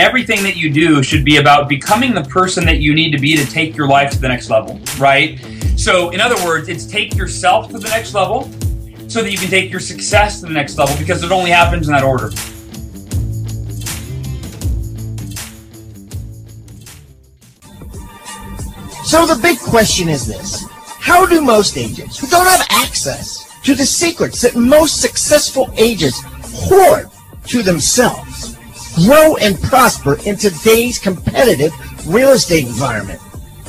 everything that you do should be about becoming the person that you need to be to take your life to the next level, right? So, in other words, it's take yourself to the next level so that you can take your success to the next level because it only happens in that order. So the big question is this. How do most agents who don't have access to the secrets that most successful agents hoard to themselves grow and prosper in today's competitive real estate environment?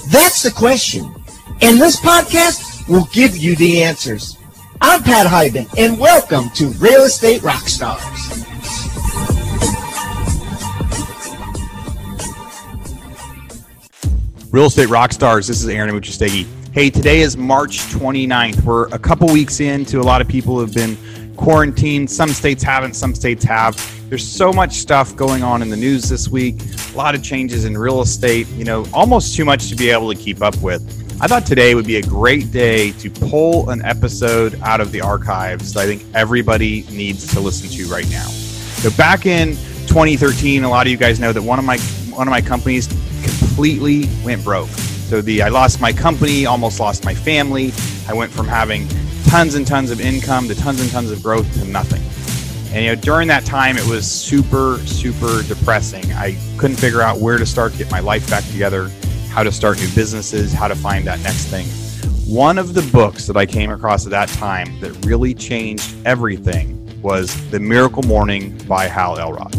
That's the question. And this podcast will give you the answers. I'm Pat Hiban, and welcome to Real Estate Rockstars. Real Estate Rockstars, this is Aaron Amuchastegui. Hey, today is March 29th. We're a couple weeks into a lot of people have been quarantined. Some states haven't, some states have. There's so much stuff going on in the news this week, a lot of changes in real estate, you know, almost too much to be able to keep up with. I thought today would be a great day to pull an episode out of the archives that I think everybody needs to listen to right now. So back in 2013, a lot of you guys know that one of my one of my companies completely went broke. So the I lost my company, almost lost my family. I went from having tons and tons of income to tons and tons of growth to nothing. And you know, during that time, it was super, super depressing. I couldn't figure out where to start to get my life back together, how to start new businesses, how to find that next thing. One of the books that I came across at that time that really changed everything was The Miracle Morning by Hal Elrod.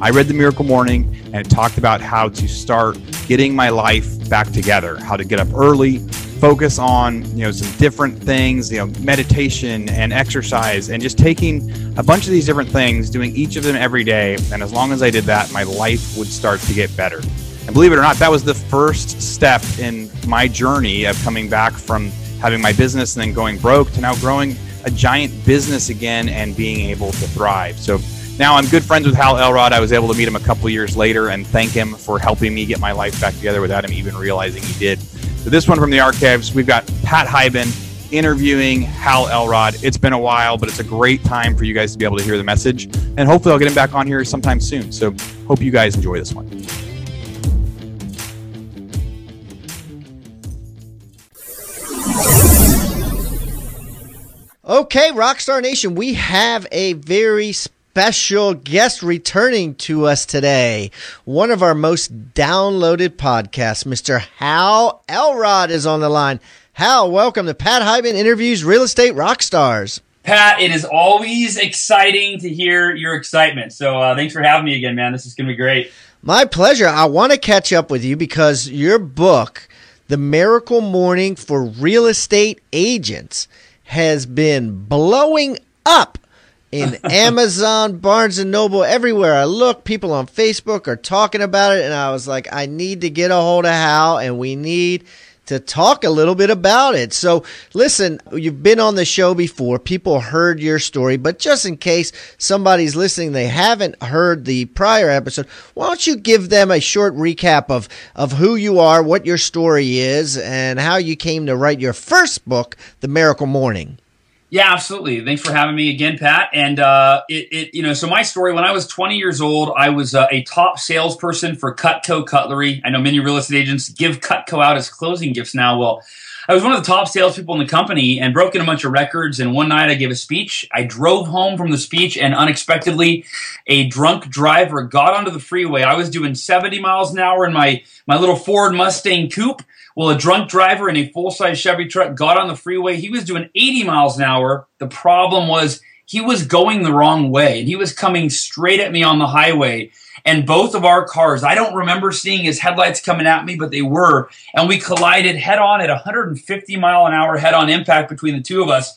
I read The Miracle Morning and it talked about how to start getting my life back together, how to get up early, focus on, you know, some different things, you know, meditation and exercise and just taking a bunch of these different things, doing each of them every day, and as long as I did that, my life would start to get better. And believe it or not, that was the first step in my journey of coming back from having my business and then going broke to now growing a giant business again and being able to thrive. So now I'm good friends with Hal Elrod. I was able to meet him a couple years later and thank him for helping me get my life back together without him even realizing he did. This one from the archives, we've got Pat Hiban interviewing Hal Elrod. It's been a while, but it's a great time for you guys to be able to hear the message. And hopefully I'll get him back on here sometime soon. So hope you guys enjoy this one. Okay, Rockstar Nation, we have a very special guest returning to us today. One of our most downloaded podcasts, Mr. Hal Elrod, is on the line. Hal, welcome to Pat Hiban Interviews Real Estate Rockstars. Pat, it is always exciting to hear your excitement. So uh, thanks for having me again, man. This is going to be great. My pleasure. I want to catch up with you because your book, The Miracle Morning for Real Estate Agents, has been blowing up in Amazon, Barnes and Noble, everywhere I look. People on Facebook are talking about it, and I was like, I need to get a hold of Hal, and we need to talk a little bit about it. So, listen, you've been on the show before. People heard your story, but just in case somebody's listening, they haven't heard the prior episode, why don't you give them a short recap of, of who you are, what your story is, and how you came to write your first book, The Miracle Morning? Yeah, absolutely. Thanks for having me again, Pat. And uh, it, it, you know, so my story: when I was 20 years old, I was uh, a top salesperson for Cutco Cutlery. I know many real estate agents give Cutco out as closing gifts now. Well, I was one of the top salespeople in the company and broke in a bunch of records. And one night I gave a speech. I drove home from the speech, and unexpectedly, a drunk driver got onto the freeway. I was doing 70 miles an hour in my my little Ford Mustang coupe well, a drunk driver in a full size Chevy truck got on the freeway. He was doing 80 miles an hour. The problem was he was going the wrong way and he was coming straight at me on the highway. And both of our cars, I don't remember seeing his headlights coming at me, but they were. And we collided head on at 150 mile an hour head on impact between the two of us.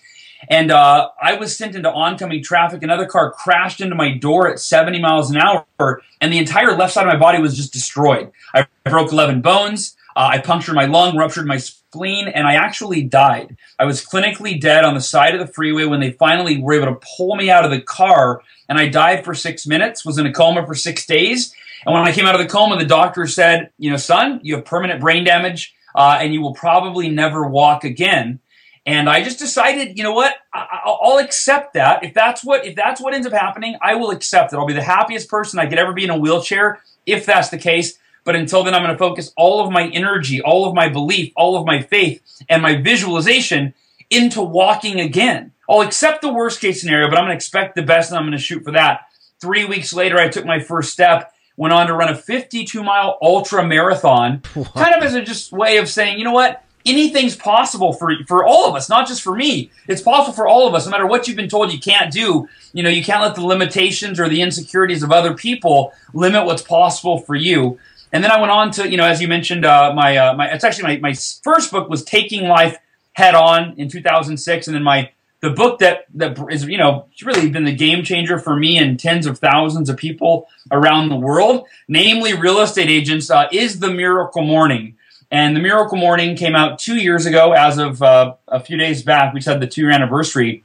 And uh, I was sent into oncoming traffic. Another car crashed into my door at 70 miles an hour, and the entire left side of my body was just destroyed. I broke 11 bones. Uh, I punctured my lung, ruptured my spleen, and I actually died. I was clinically dead on the side of the freeway when they finally were able to pull me out of the car, and I died for six minutes, was in a coma for six days. And when I came out of the coma, the doctor said, You know, son, you have permanent brain damage, uh, and you will probably never walk again. And I just decided, you know what? I, will accept that. If that's what if that's what ends up happening, I will accept it. I'll be the happiest person I could ever be in a wheelchair if that's the case. But until then, I'm going to focus all of my energy, all of my belief, all of my faith, and my visualization into walking again. I'll accept the worst case scenario, but I'm going to expect the best and I'm going to shoot for that. Three weeks later, I took my first step, went on to run a 52 mile ultra marathon, kind of as a just way of saying, you know what? Anything's possible for for all of us, not just for me. It's possible for all of us, no matter what you've been told you can't do. You know, you can't let the limitations or the insecurities of other people limit what's possible for you. And then I went on to, you know, as you mentioned, uh, my, uh, my, it's actually my, my first book was Taking Life Head On in 2006. And then my, the book that, that is, you know, really been the game changer for me and tens of thousands of people around the world, namely real estate agents, uh, is The Miracle Morning. And The Miracle Morning came out two years ago as of uh, a few days back. We just had the two year anniversary.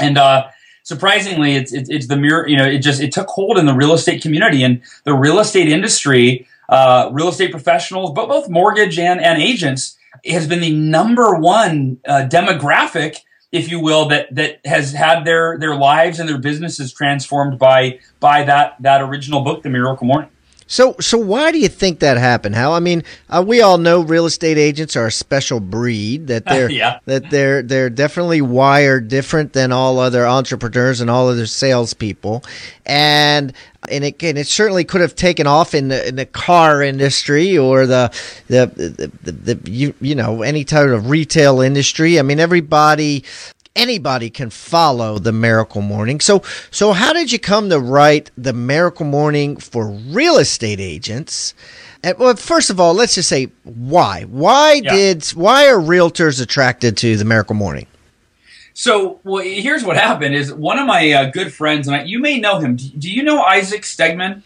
And, uh, surprisingly, it's, it's, it's the mirror, you know, it just, it took hold in the real estate community and the real estate industry uh, real estate professionals, but both mortgage and, and agents, has been the number one uh, demographic, if you will, that that has had their their lives and their businesses transformed by by that that original book, The Miracle Morning. So, so why do you think that happened? Hal? I mean, uh, we all know real estate agents are a special breed. That they're yeah. that they're they're definitely wired different than all other entrepreneurs and all other salespeople, and and it and it certainly could have taken off in the in the car industry or the the the, the, the you you know any type of retail industry. I mean, everybody anybody can follow the Miracle Morning. So, so how did you come to write the Miracle Morning for real estate agents? And, well, first of all, let's just say why. Why yeah. did why are realtors attracted to the Miracle Morning? So, well, here's what happened: is one of my uh, good friends, and I, you may know him. Do you know Isaac Stegman?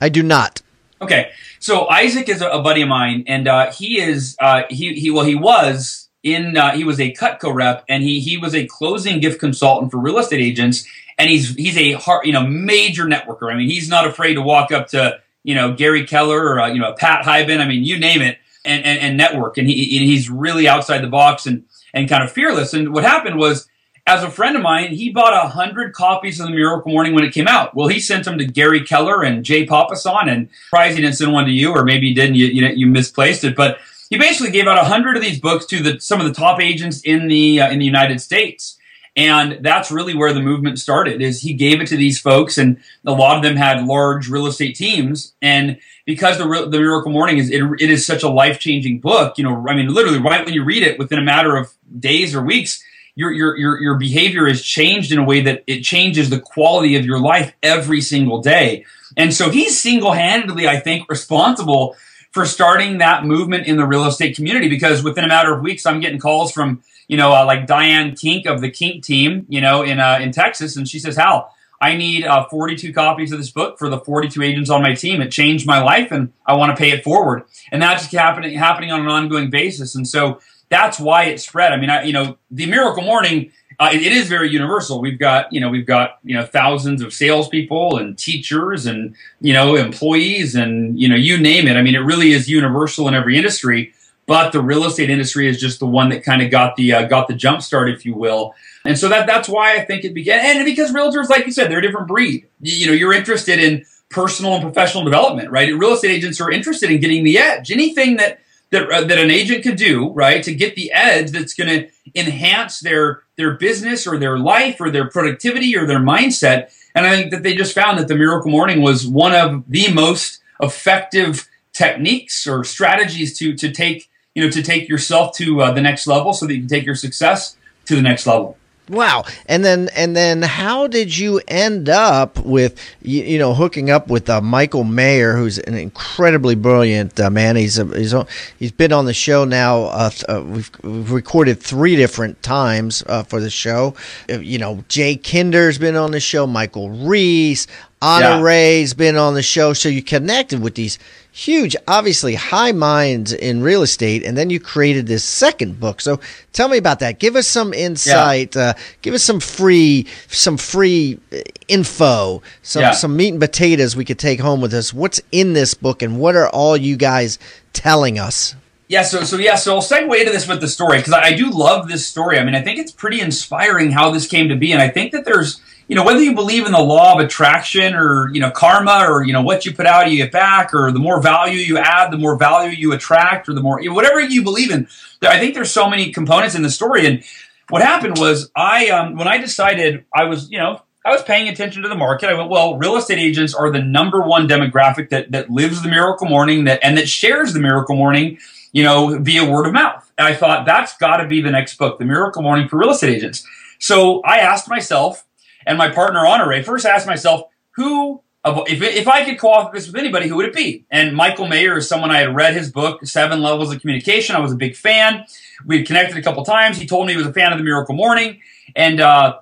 I do not. Okay, so Isaac is a, a buddy of mine, and uh, he is uh, he he well he was in uh, he was a Cutco rep and he he was a closing gift consultant for real estate agents and he's he's a you know major networker. I mean, he's not afraid to walk up to you know Gary Keller or uh, you know Pat Hiban. I mean, you name it, and and, and network. And he and he's really outside the box and and kind of fearless. And what happened was. As a friend of mine, he bought a hundred copies of the Miracle Morning when it came out. Well, he sent them to Gary Keller and Jay Papasan, and surprised he didn't send one to you, or maybe he didn't. you, you, you misplaced it. But he basically gave out a hundred of these books to the, some of the top agents in the uh, in the United States. And that's really where the movement started is he gave it to these folks and a lot of them had large real estate teams. And because the, the Miracle Morning is, it, it is such a life changing book, you know, I mean, literally right when you read it within a matter of days or weeks, your, your, your, your behavior is changed in a way that it changes the quality of your life every single day. And so he's single handedly, I think, responsible for starting that movement in the real estate community because within a matter of weeks, I'm getting calls from, you know, uh, like Diane Kink of the Kink team, you know, in, uh, in Texas. And she says, Hal, I need uh, 42 copies of this book for the 42 agents on my team. It changed my life and I want to pay it forward. And that's just happening, happening on an ongoing basis. And so that's why it spread. I mean, I, you know, the Miracle Morning uh, it, it is very universal. We've got you know we've got you know thousands of salespeople and teachers and you know employees and you know you name it. I mean, it really is universal in every industry. But the real estate industry is just the one that kind of got the uh, got the jump start, if you will. And so that that's why I think it began. And because realtors, like you said, they're a different breed. You, you know, you're interested in personal and professional development, right? And real estate agents are interested in getting the edge. Anything that that, uh, that an agent could do, right, to get the edge that's going to enhance their their business or their life or their productivity or their mindset. And I think that they just found that the Miracle Morning was one of the most effective techniques or strategies to to take you know to take yourself to uh, the next level so that you can take your success to the next level. Wow. And then and then how did you end up with you, you know hooking up with uh, Michael Maher who's an incredibly brilliant uh, man. He's a, he's a, he's been on the show now uh, uh we've, we've, recorded 3 different times uh, for the show. Uh, you know, Jay Kinder's been on the show, Michael Reese, Anna yeah. Ray's been on the show so you connected with these huge, obviously high minds in real estate, and then you created this second book. So tell me about that. Give us some insight. Yeah. Uh, give us some free, some free uh, info, some yeah. some meat and potatoes we could take home with us. What's in this book, and what are all you guys telling us? Yeah, so so yeah, so I'll segue into this with the story because I, I do love this story. I mean, I think it's pretty inspiring how this came to be, and I think that there's you know whether you believe in the law of attraction or you know karma or you know what you put out you get back or the more value you add the more value you attract or the more you know, whatever you believe in. I think there's so many components in the story. And what happened was i um, when i decided i was you know i was paying attention to the market i went well real estate agents are the number one demographic that that lives the miracle morning that and that shares the miracle morning you know via word of mouth. And i thought that's got to be the next book the miracle morning for real estate agents. So i asked myself and my partner Honore, first asked myself, who if, if I could co-author this with anybody, who would it be? And Michael Maher is someone I had read his book, Seven Levels of Communication. I was a big fan. We had connected a couple times. He told me he was a fan of the Miracle Morning, and uh,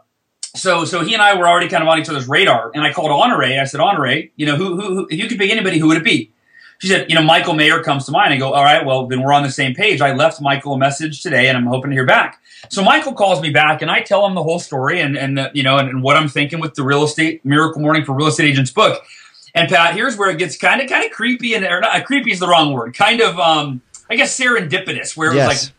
so so he and I were already kind of on each other's radar. And I called Honore. I said, Honore, you know, who, who, who if you could pick anybody, who would it be? She said, you know, Michael Maher comes to mind. I go, all right, well, then we're on the same page. I left Michael a message today and I'm hoping to hear back. So Michael calls me back and I tell him the whole story and, and uh, you know, and, and, what I'm thinking with the real estate miracle morning for real estate agents book. And Pat, here's where it gets kind of, kind of creepy and, or not, creepy is the wrong word, kind of, um, I guess serendipitous where it yes. was like,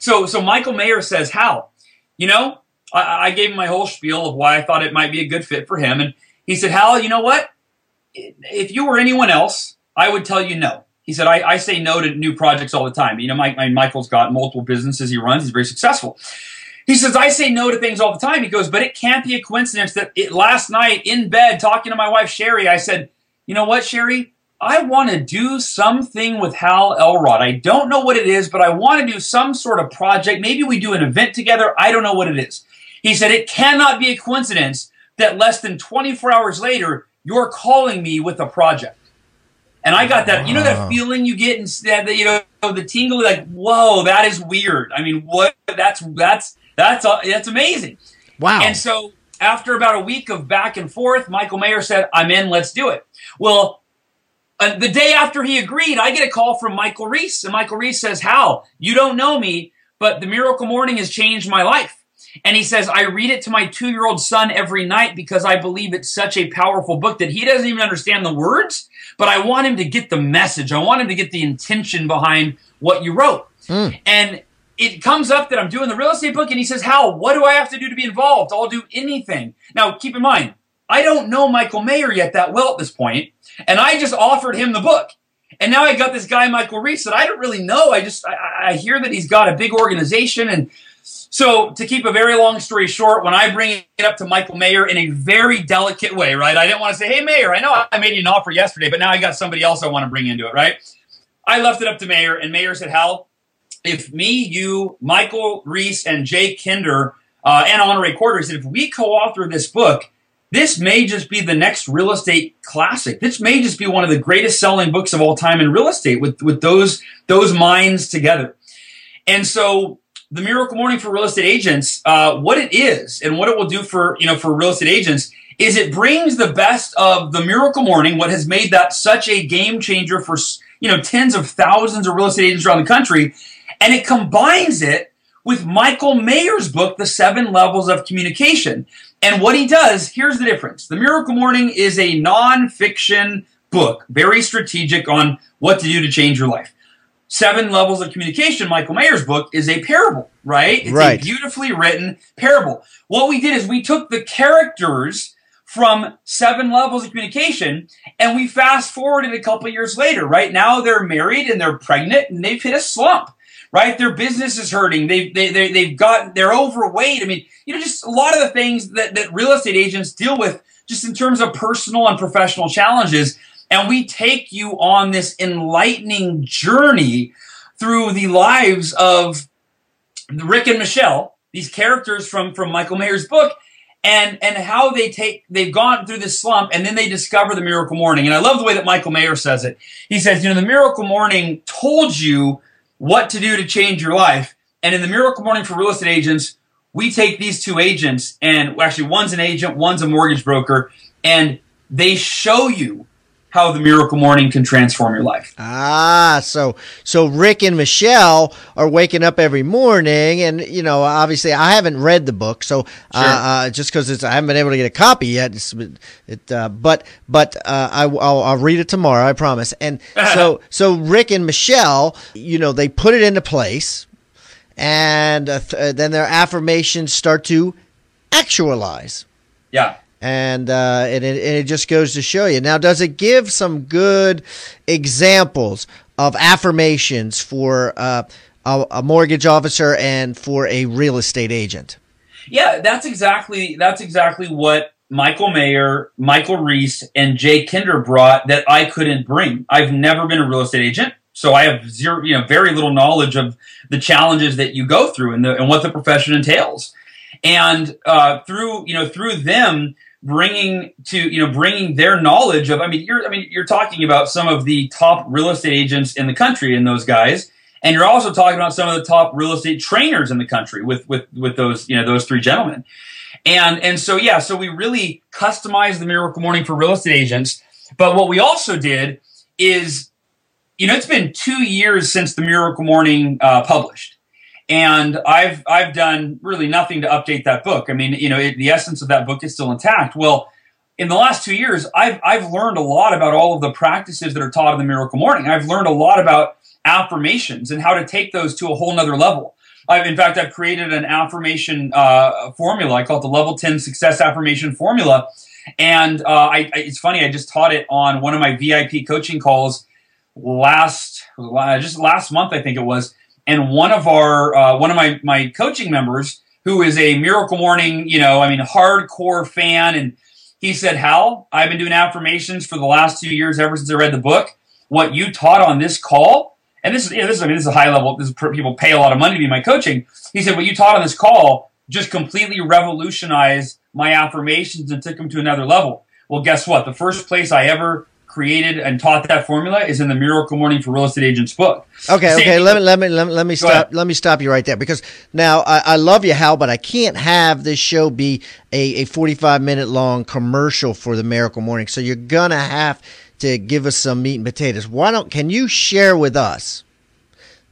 so, so Michael Maher says, Hal, you know, I, I gave him my whole spiel of why I thought it might be a good fit for him. And he said, Hal, you know what? If you were anyone else, I would tell you no. He said, I, I say no to new projects all the time. You know, my, Michael's got multiple businesses he runs. He's very successful. He says, I say no to things all the time. He goes, but it can't be a coincidence that it, last night in bed talking to my wife, Sherry, I said, you know what, Sherry? I want to do something with Hal Elrod. I don't know what it is, but I want to do some sort of project. Maybe we do an event together. I don't know what it is. He said, it cannot be a coincidence that less than 24 hours later, you're calling me with a project. And I got that, you know, that feeling you get instead that, you know, the tingle, like, whoa, that is weird. I mean, what, that's, that's, that's, uh, that's amazing. Wow. And so after about a week of back and forth, Michael Maher said, I'm in, let's do it. Well, uh, the day after he agreed, I get a call from Michael Reese. And Michael Reese says, Hal, you don't know me, but the Miracle Morning has changed my life. And he says, I read it to my two year old son every night because I believe it's such a powerful book that he doesn't even understand the words, but I want him to get the message. I want him to get the intention behind what you wrote. Mm. And it comes up that I'm doing the real estate book, and he says, Hal? what do I have to do to be involved? I'll do anything. Now, keep in mind, I don't know Michael Maher yet that well at this point, and I just offered him the book. And now I got this guy, Michael Reese, that I don't really know. I just, I, I hear that he's got a big organization and so, to keep a very long story short, when I bring it up to Michael Maher in a very delicate way, right? I didn't want to say, hey, Maher, I know I made you an offer yesterday, but now I got somebody else I want to bring into it, right? I left it up to Maher, and Maher said, Hal, if me, you, Michael Reese, and Jay Kinder, uh, and Honore Corder, if we co author this book, this may just be the next real estate classic. This may just be one of the greatest selling books of all time in real estate with, with those, those minds together. And so the Miracle Morning for real estate agents, uh, what it is and what it will do for you know for real estate agents is it brings the best of the Miracle Morning, what has made that such a game changer for you know tens of thousands of real estate agents around the country, and it combines it with Michael Maher's book, The Seven Levels of Communication. And what he does, here's the difference: the Miracle Morning is a nonfiction book, very strategic on what to do to change your life. Seven Levels of Communication, Michael Maher's book, is a parable, right? It's right. a beautifully written parable. What we did is we took the characters from Seven Levels of Communication and we fast forwarded a couple years later, right? Now they're married and they're pregnant and they've hit a slump, right? Their business is hurting. They've, they, they, they've got, they're overweight. I mean, you know, just a lot of the things that, that real estate agents deal with just in terms of personal and professional challenges and we take you on this enlightening journey through the lives of Rick and Michelle, these characters from, from Michael Maher's book, and, and how they take, they've gone through this slump and then they discover the miracle morning. And I love the way that Michael Maher says it. He says, you know, the miracle morning told you what to do to change your life. And in the miracle morning for real estate agents, we take these two agents and actually one's an agent, one's a mortgage broker, and they show you how the miracle morning can transform your life. Ah, so so Rick and Michelle are waking up every morning, and you know, obviously, I haven't read the book, so uh, Sure. uh, just because I haven't been able to get a copy yet, it's, it, uh, but but uh, I, will I'll read it tomorrow, I promise. And so so Rick and Michelle, you know, they put it into place, and uh, th- uh, then their affirmations start to actualize Yeah. And uh, and, it, and it just goes to show you. Now, does it give some good examples of affirmations for uh, a, a mortgage officer and for a real estate agent? Yeah, that's exactly that's exactly what Michael Maher, Michael Reese, and Jay Kinder brought that I couldn't bring. I've never been a real estate agent, so I have zero, you know, very little knowledge of the challenges that you go through and the and what the profession entails. And uh, through you know through them bringing to you know bringing their knowledge of I mean you're I mean you're talking about some of the top real estate agents in the country and those guys. And you're also talking about some of the top real estate trainers in the country with with with those you know those three gentlemen. And and so yeah so we really customized the miracle morning for real estate agents. But what we also did is you know it's been two years since the miracle morning uh, published and I've I've done really nothing to update that book. I mean, you know, it, the essence of that book is still intact. Well, in the last two years, I've I've learned a lot about all of the practices that are taught in the Miracle Morning. I've learned a lot about affirmations and how to take those to a whole nother level. I've, in fact, I've created an affirmation uh, formula. I call it the Level Ten Success Affirmation Formula. And uh, I, I, it's funny. I just taught it on one of my VIP coaching calls last just last month, I think it was and one of our uh, one of my my coaching members who is a miracle morning you know i mean hardcore fan. And he said hal i've been doing affirmations for the last two years ever since i read the book. What you taught on this call and this is you know, this is i mean this is a high level this is people pay a lot of money to be my coaching. He said what you taught on this call just completely revolutionized my affirmations and took them to another level. Well guess what? The first place i ever created and taught that formula is in the Miracle Morning for Real Estate Agents book. Okay, Same okay. Let me let me let me, let me stop. ahead. Let me stop you right there because now I, I love you, Hal, but I can't have this show be a, a forty-five minute long commercial for the Miracle Morning. So you're gonna have to give us some meat and potatoes. Why don't? Can you share with us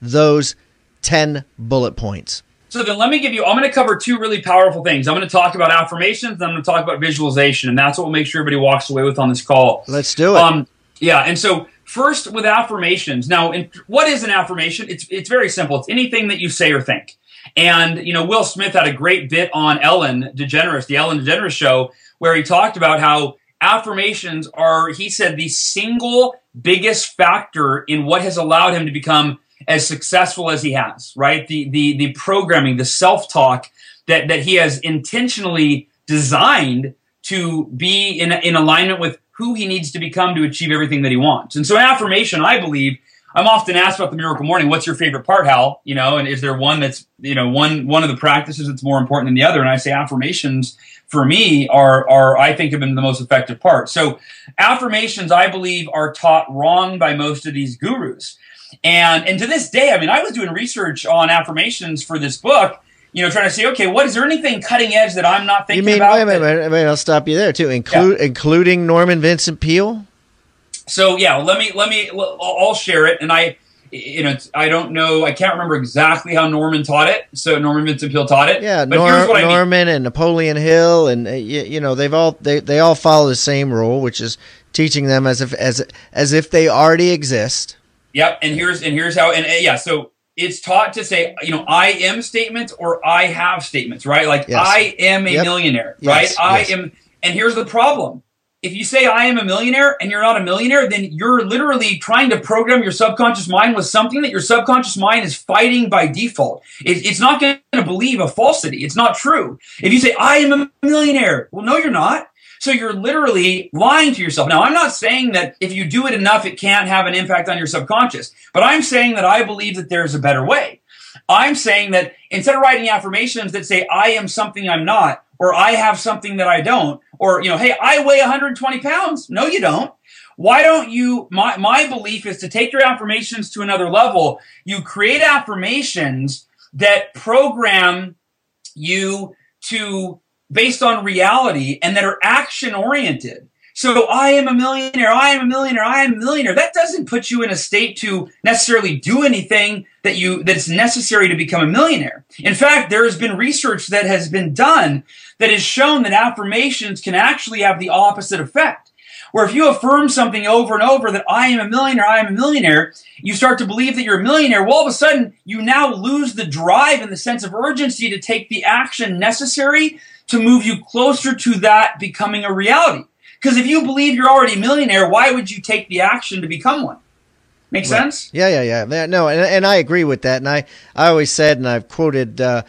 those ten bullet points? So then let me give you, I'm going to cover two really powerful things. I'm going to talk about affirmations and I'm going to talk about visualization. And that's what we'll make sure everybody walks away with on this call. Let's do it. Um, yeah. And so first with affirmations. Now, in, what is an affirmation? It's, it's very simple. It's anything that you say or think. And, you know, Will Smith had a great bit on Ellen DeGeneres, the Ellen DeGeneres show, where he talked about how affirmations are, he said, the single biggest factor in what has allowed him to become as successful as he has, right? The the the programming, the self-talk that that he has intentionally designed to be in in alignment with who he needs to become to achieve everything that he wants. And so affirmation, I believe, I'm often asked about the miracle morning, what's your favorite part, Hal? You know, and is there one that's, you know, one one of the practices that's more important than the other? And I say affirmations for me are are I think have been the most effective part. So affirmations, I believe, are taught wrong by most of these gurus. And and to this day, I mean, I was doing research on affirmations for this book, you know, trying to say, okay, what is there anything cutting edge that I'm not you thinking mean? about? Wait a minute, that- wait a minute. I'll stop you there too. Include including Norman Vincent Peale. So yeah, let me let me I'll share it, and I, you know, I don't know, I can't remember exactly how Norman taught it. So Norman Vincent Peale taught it. Yeah, but Nor- here's what I mean. Norman and Napoleon Hill, and uh, you, you know they've all they, they all follow the same rule, which is teaching them as if as as if they already exist. Yep, and here's and here's how and uh, yeah, so it's taught to say, you know, I am statements or I have statements, right? Like Yes. I am a Yep. millionaire, Yes, right? I yes. am and here's the problem. If you say I am a millionaire and you're not a millionaire, then you're literally trying to program your subconscious mind with something that your subconscious mind is fighting by default. It, it's not going to believe a falsity. It's not true. If you say I am a millionaire, well, no, you're not. So you're literally lying to yourself. Now, I'm not saying that if you do it enough, it can't have an impact on your subconscious, but I'm saying that I believe that there's a better way. I'm saying that instead of writing affirmations that say, I am something I'm not, or I have something that I don't, or, you know, hey, I weigh 120 pounds. No, you don't. Why don't you? My, my belief is to take your affirmations to another level. You create affirmations that program you to based on reality and that are action oriented. So I am a millionaire, I am a millionaire, I am a millionaire. That doesn't put you in a state to necessarily do anything that you that is necessary to become a millionaire. In fact, there has been research that has been done that has shown that affirmations can actually have the opposite effect. Where if you affirm something over and over that I am a millionaire, I am a millionaire, you start to believe that you're a millionaire. Well, all of a sudden, you now lose the drive and the sense of urgency to take the action necessary to move you closer to that becoming a reality. Because if you believe you're already a millionaire, why would you take the action to become one? Make Right. sense? Yeah, yeah, yeah. Yeah, No, and, and I agree with that. And I, I always said, and I've quoted, uh,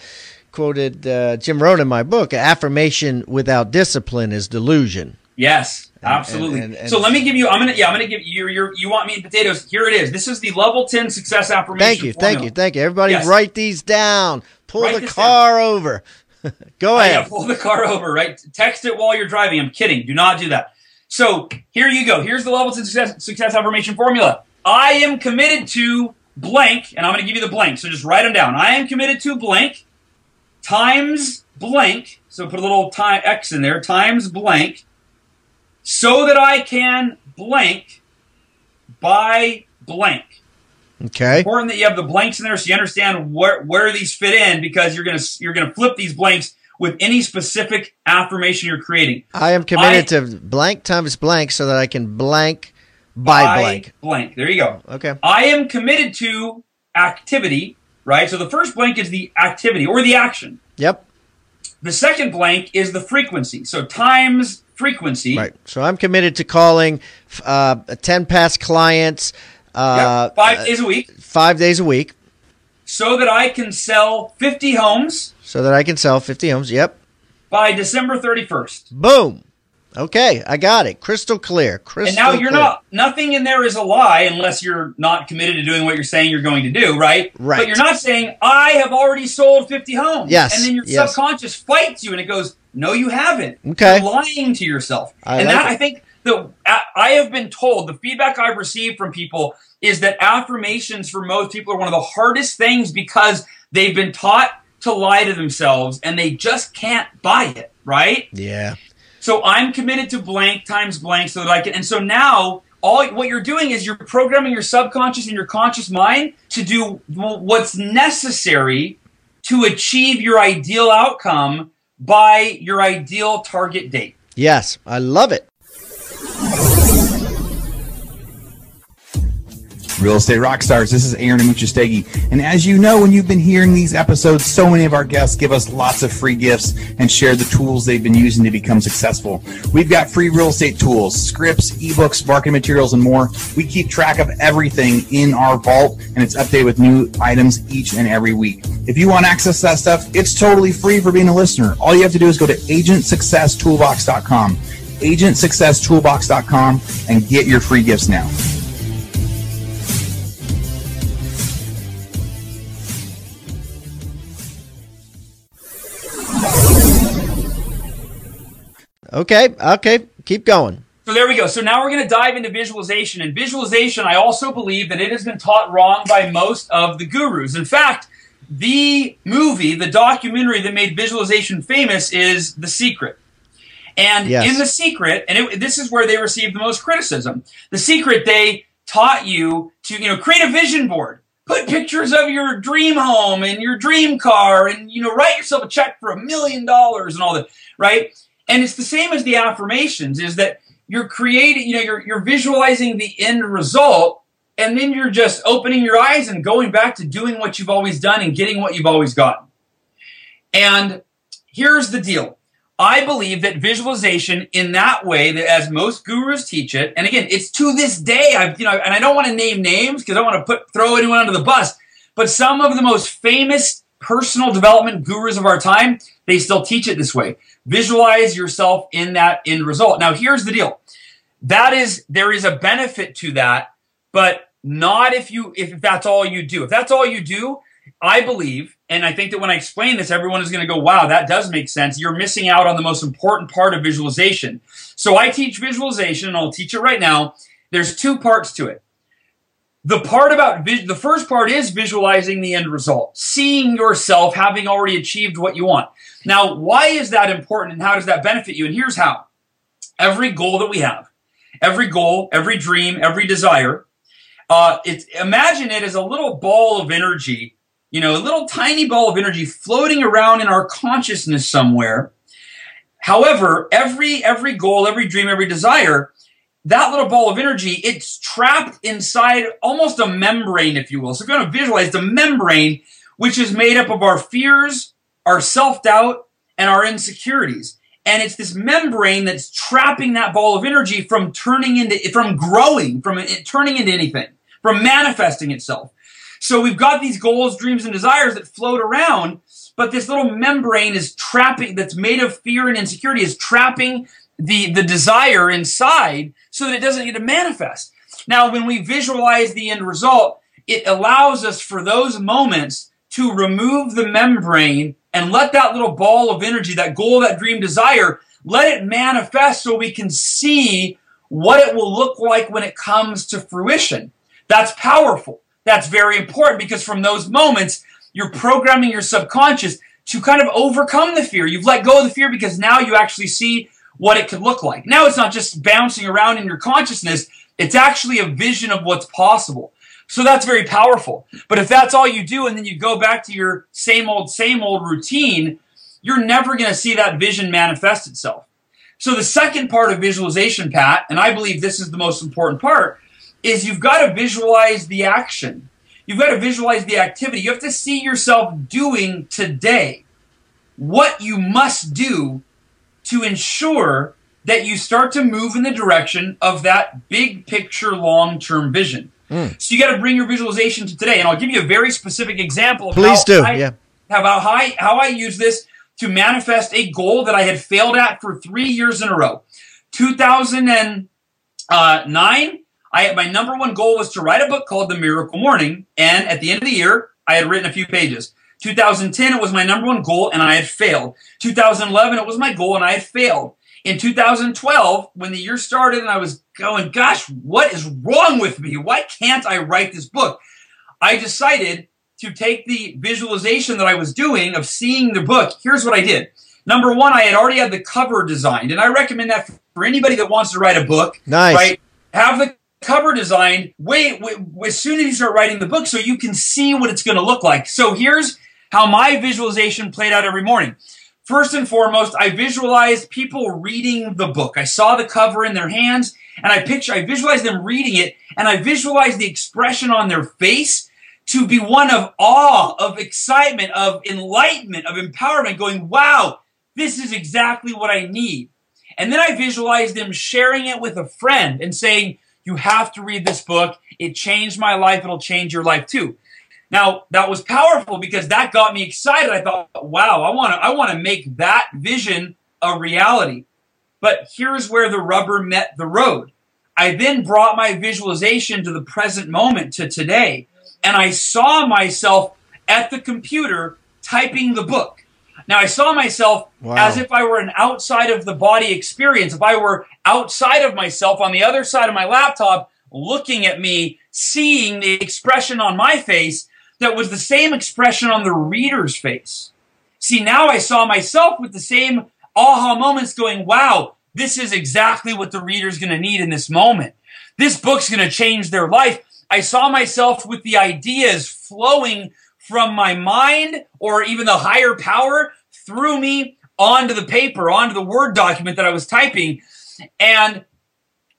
quoted uh, Jim Rohn in my book: affirmation without discipline is delusion. Yes, And- absolutely. and- and- so let me give you. I'm gonna. Yeah, I'm gonna give you. Your. You want meat and potatoes? Here it is. This is the level ten success affirmation. Thank you, thank you, thank you. Everybody, Yes. write these down. Pull Write the car over. Go yeah, ahead. pull the car over, right? Text it while you're driving. I'm kidding. Do not do that. So here you go. Here's the level 10 success, success affirmation formula. I am committed to blank, and I'm going to give you the blank. So just write them down. I am committed to blank times blank. So put a little time X in there, times blank, so that I can blank by blank. Okay. important that you have the blanks in there so you understand where, where these fit in because you're gonna you're gonna flip these blanks with any specific affirmation you're creating. I am committed I- to blank times blank so that I can blank by blank. blank. There you go. Okay. I am committed to activity, right? So the first blank is the activity or the action. Yep. The second blank is the frequency. So times frequency. Right. So I'm committed to calling uh, 10 past clients uh, Yep, five days a week five days a week so that I can sell 50 homes so that I can sell 50 homes. Yep. by December 31st. Boom. Okay. I got it. Crystal clear. Crystal And now you're clear. not nothing in there is a lie unless you're not committed to doing what you're saying you're going to do, right? Right. But you're not saying I have already sold 50 homes. Yes, And then your yes. subconscious fights you and it goes, "No you haven't." Okay. You're lying to yourself. I and like that it. I think I I have been told the feedback I've received from people is that affirmations for most people are one of the hardest things because they've been taught to lie to themselves and they just can't buy it, right? Yeah. So I'm committed to blank times blank so that I can. And so now, all what you're doing is you're programming your subconscious and your conscious mind to do what's necessary to achieve your ideal outcome by your ideal target date. Yes. I love it. Real Estate Rockstars. This is Aaron Amuchastegui. And as you know, when you've been hearing these episodes, so many of our guests give us lots of free gifts and share the tools they've been using to become successful. We've got free real estate tools, scripts, ebooks, marketing materials, and more. We keep track of everything in our vault and it's updated with new items each and every week. If you want access to that stuff, it's totally free for being a listener. All you have to do is go to agentsuccesstoolbox.com, agentsuccesstoolbox.com, and get your free gifts now. Okay. Okay. Keep going. So there we go. So now we're going to dive into visualization. And visualization, I also believe that it has been taught wrong by most of the gurus. In fact, the movie, the documentary that made visualization famous is The Secret. And Yes. in The Secret, and it, this is where they received the most criticism. The Secret, they taught you to, you know, create a vision board. Put pictures of your dream home and your dream car and, you know, write yourself a check for a million dollars and all that, right? And it's the same as the affirmations is that you're creating, you know, you're, you're visualizing the end result and then you're just opening your eyes and going back to doing what you've always done and getting what you've always gotten. And here's the deal. I believe that visualization in that way, that as most gurus teach it, and again, it's to this day, I've, you know, and I don't want to name names because I don't want to put, throw anyone under the bus, but some of the most famous personal development gurus of our time, they still teach it this way. Visualize yourself in that end result. Now, here's the deal. That is, there is a benefit to that, but not if you, if that's all you do. If that's all you do, I believe, and I think that when I explain this, everyone is going to go, wow, that does make sense. You're missing out on the most important part of visualization. So I teach visualization, and I'll teach it right now. There's two parts to it. The part about the first part is visualizing the end result, seeing yourself having already achieved what you want. Now, why is that important and how does that benefit you? And here's how. every goal that we have, every goal, every dream, every desire, uh, it's imagine it as a little ball of energy, you know, a little tiny ball of energy floating around in our consciousness somewhere. However, every every goal, every dream, every desire, that little ball of energy, it's trapped inside almost a membrane, if you will. So if you want to visualize the membrane, which is made up of our fears, our self-doubt, and our insecurities. And it's this membrane that's trapping that ball of energy from turning into, from growing, from turning into anything, from manifesting itself. So we've got these goals, dreams, and desires that float around, but this little membrane is trapping, that's made of fear and insecurity, is trapping the, the desire inside so that it doesn't get to manifest. Now, when we visualize the end result, it allows us for those moments to remove the membrane and let that little ball of energy, that goal, that dream, desire, let it manifest so we can see what it will look like when it comes to fruition. That's powerful. That's very important because from those moments, you're programming your subconscious to kind of overcome the fear. You've let go of the fear because now you actually see what it could look like. Now it's not just bouncing around in your consciousness, it's actually a vision of what's possible. So that's very powerful. But if that's all you do and then you go back to your same old, same old routine, you're never going to see that vision manifest itself. So the second part of visualization, Pat, and I believe this is the most important part, is you've got to visualize the action. You've got to visualize the activity. You have to see yourself doing today what you must do to ensure that you start to move in the direction of that big picture long term vision. Mm. So you got to bring your visualization to today. And I'll give you a very specific example of Please how do. I, yeah. how, how, I, how I use this to manifest a goal that I had failed at for three years in a row. 2009, I my number one goal was to write a book called The Miracle Morning. And at the end of the year, I had written a few pages. 2010, it was my number one goal and I had failed. 2011, it was my goal and I had failed. In 2012, when the year started and I was going, gosh, what is wrong with me? Why can't I write this book? I decided to take the visualization that I was doing of seeing the book. Here's what I did. Number one, I had already had the cover designed, and I recommend that for anybody that wants to write a book. Nice. Right? Have the cover designed wait, wait as soon as you start writing the book so you can see what it's going to look like. So here's how my visualization played out every morning. First and foremost, I visualized people reading the book. I saw the cover in their hands and I picture, I visualized them reading it and I visualized the expression on their face to be one of awe, of excitement, of enlightenment, of empowerment, going, wow, this is exactly what I need. And then I visualized them sharing it with a friend and saying, you have to read this book. It changed my life. It'll change your life too. Now that was powerful because that got me excited. I thought, wow, I want to, I want to make that vision a reality. But here's where the rubber met the road. I then brought my visualization to the present moment to today and I saw myself at the computer typing the book. Now I saw myself wow. as if I were an outside of the body experience. If I were outside of myself on the other side of my laptop, looking at me, seeing the expression on my face that was the same expression on the reader's face. See, now I saw myself with the same aha moments going, wow, this is exactly what the reader's going to need in this moment. This book's going to change their life. I saw myself with the ideas flowing from my mind or even the higher power through me onto the paper, onto the Word document that I was typing. And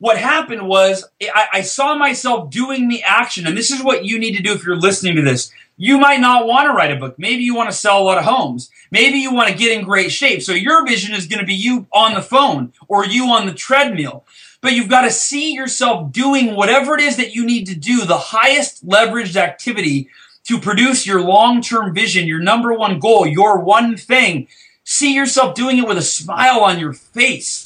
what happened was I, I, saw myself doing the action, and this is what you need to do if you're listening to this. You might not want to write a book. Maybe you want to sell a lot of homes. Maybe you want to get in great shape. So your vision is going to be you on the phone or you on the treadmill. But you've got to see yourself doing whatever it is that you need to do, the highest leveraged activity to produce your long-term vision, your number one goal, your one thing. See yourself doing it with a smile on your face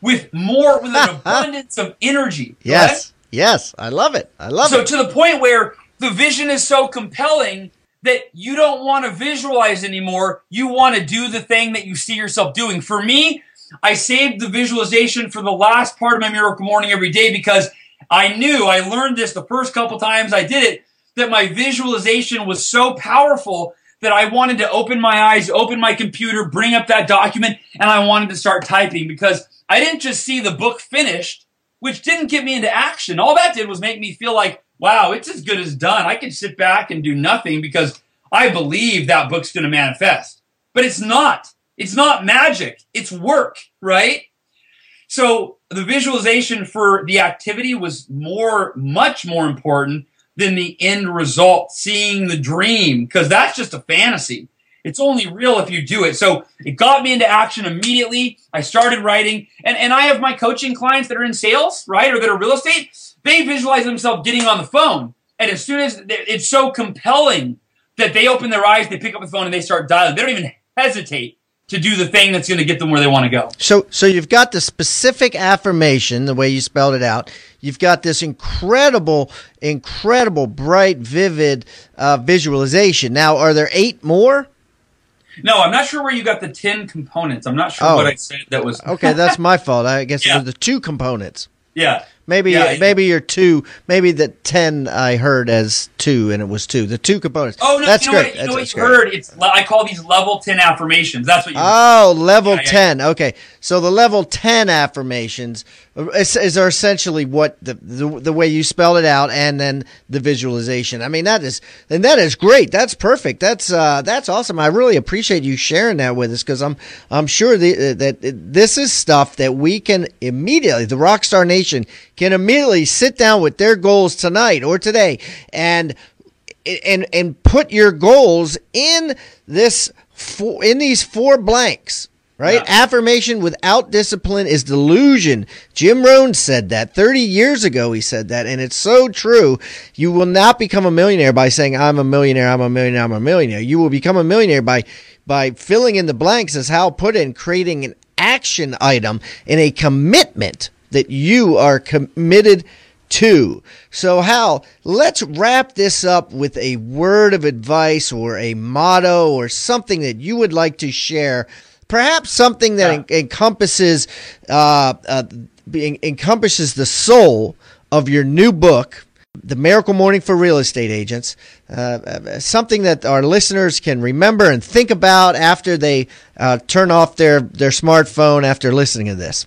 with more with an abundance of energy. Yes. Yes, I love it. I love so it. So to the point where the vision is so compelling that you don't want to visualize anymore. You want to do the thing that you see yourself doing. For me, I saved the visualization for the last part of my miracle morning every day because I knew I learned this the first couple times I did it that my visualization was so powerful that I wanted to open my eyes, open my computer, bring up that document, and I wanted to start typing because I didn't just see the book finished, which didn't get me into action. All that did was make me feel like, wow, it's as good as done. I can sit back and do nothing because I believe that book's going to manifest. But it's not. It's not magic. It's work, right? So the visualization for the activity was more, much more important than the end result, seeing the dream, because that's just a fantasy. It's only real if you do it. So it got me into action immediately. I started writing, and, and I have my coaching clients that are in sales, right, or that are real estate. They visualize themselves getting on the phone. And as soon as it's so compelling that they open their eyes, they pick up the phone and they start dialing. They don't even hesitate to do the thing that's going to get them where they want to go. So, so you've got the specific affirmation, the way you spelled it out. You've got this incredible, incredible, bright, vivid uh, visualization. Now, are there eight more? No, I'm not sure where you got the ten components. I'm not sure oh. what I said that was. okay, that's my fault. I guess yeah. it was the two components. Yeah. Maybe yeah, uh, maybe you're two. Maybe the ten I heard as two, and it was two. The two components. Oh no, that's you know great. What, you know what you heard? It's I call these level ten affirmations. That's what you. Oh, level yeah, ten. Okay, so the level ten affirmations is, are essentially what the, the the way you spelled it out, and then the visualization. I mean that is and that is great. That's perfect. That's uh that's awesome. I really appreciate you sharing that with us because I'm I'm sure the, that this is stuff that we can immediately the Rockstar Nation can immediately sit down with their goals tonight or today and and and put your goals in this four, in these four blanks right? Yeah. Affirmation without discipline is delusion. Jim Rohn said that 30 years ago. He said that, and it's so true. You will not become a millionaire by saying, I'm a millionaire, I'm a millionaire, I'm a millionaire. You will become a millionaire by, by filling in the blanks, as Hal put it, and creating an action item and a commitment that you are committed to. So, Hal, let's wrap this up with a word of advice or a motto or something that you would like to share. Perhaps something that yeah. en- encompasses uh, uh, being, encompasses the soul of your new book, The Miracle Morning for Real Estate Agents. Uh, uh something that our listeners can remember and think about after they uh, turn off their, their smartphone after listening to this.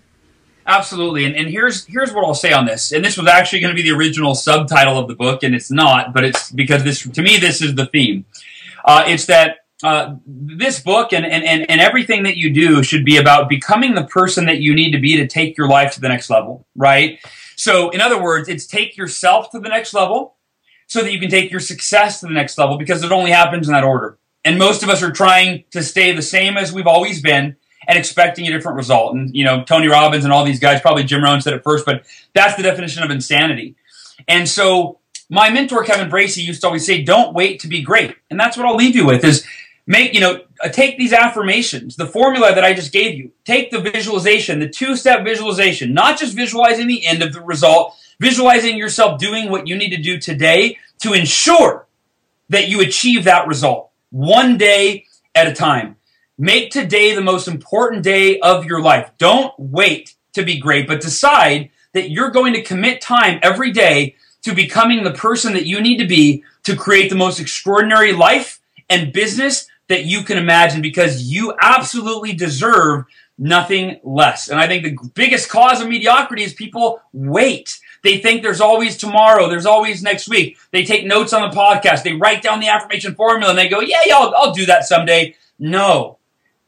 Absolutely, and, and here's here's what I'll say on this. And this was actually going to be the original subtitle of the book, and it's not, but it's because this to me this is the theme. Uh, it's that uh, this book and, and, and, and everything that you do should be about becoming the person that you need to be to take your life to the next level, right? So, in other words, it's take yourself to the next level so that you can take your success to the next level because it only happens in that order. And most of us are trying to stay the same as we've always been and expecting a different result. And, you know, Tony Robbins and all these guys, probably Jim Rohn said it first, but that's the definition of insanity. And so my mentor, Kevin Bracy, used to always say, don't wait to be great. And that's what I'll leave you with is make, you know, uh, take these affirmations, the formula that I just gave you, take the visualization, the two step visualization, not just visualizing the end of the result, visualizing yourself doing what you need to do today to ensure that you achieve that result one day at a time. Make today the most important day of your life. Don't wait to be great, but decide that you're going to commit time every day to becoming the person that you need to be to create the most extraordinary life and business that you can imagine because you absolutely deserve nothing less. And I think the biggest cause of mediocrity is people wait. They think there's always tomorrow, there's always next week. They take notes on the podcast, they write down the affirmation formula, and they go, Yeah, yeah, I'll, I'll do that someday. No,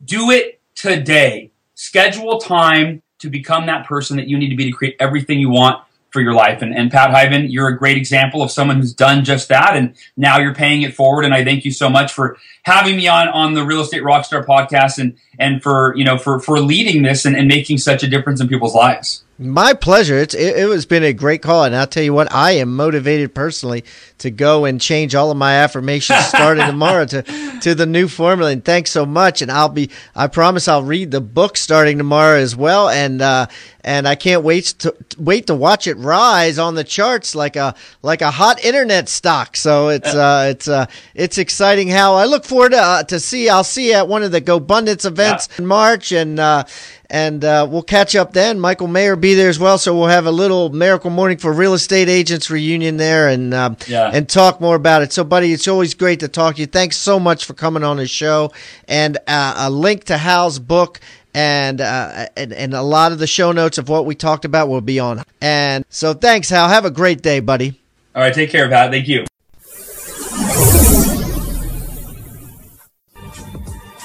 do it today. Schedule time to become that person that you need to be to create everything you want for your life. And, and Pat Hiban, you're a great example of someone who's done just that. And now you're paying it forward. And I thank you so much for having me on, on the Real Estate Rockstar podcast and, and for, you know, for, for leading this and, and making such a difference in people's lives. My pleasure. It's it, it has been a great call, and I'll tell you what, I am motivated personally to go and change all of my affirmations starting tomorrow to to the new formula. And thanks so much. And I'll be, I promise, I'll read the book starting tomorrow as well. And uh, and I can't wait to wait to watch it rise on the charts like a like a hot internet stock. So it's uh, it's uh, it's exciting. Hal I look forward to uh, to see. I'll see you at one of the GoBundance events yeah. in March, and uh, and uh, we'll catch up then. Michael Maher be there as well, so we'll have a little Miracle Morning for Real Estate Agents reunion there, and uh, Yeah. and talk more about it. So, buddy, it's always great to talk to you. Thanks so much for coming on the show, and uh, a link to Hal's book. And, uh, and and a lot of the show notes of what we talked about will be on. And so, thanks, Hal. Have a great day, buddy. All right, take care, Pat. Thank you.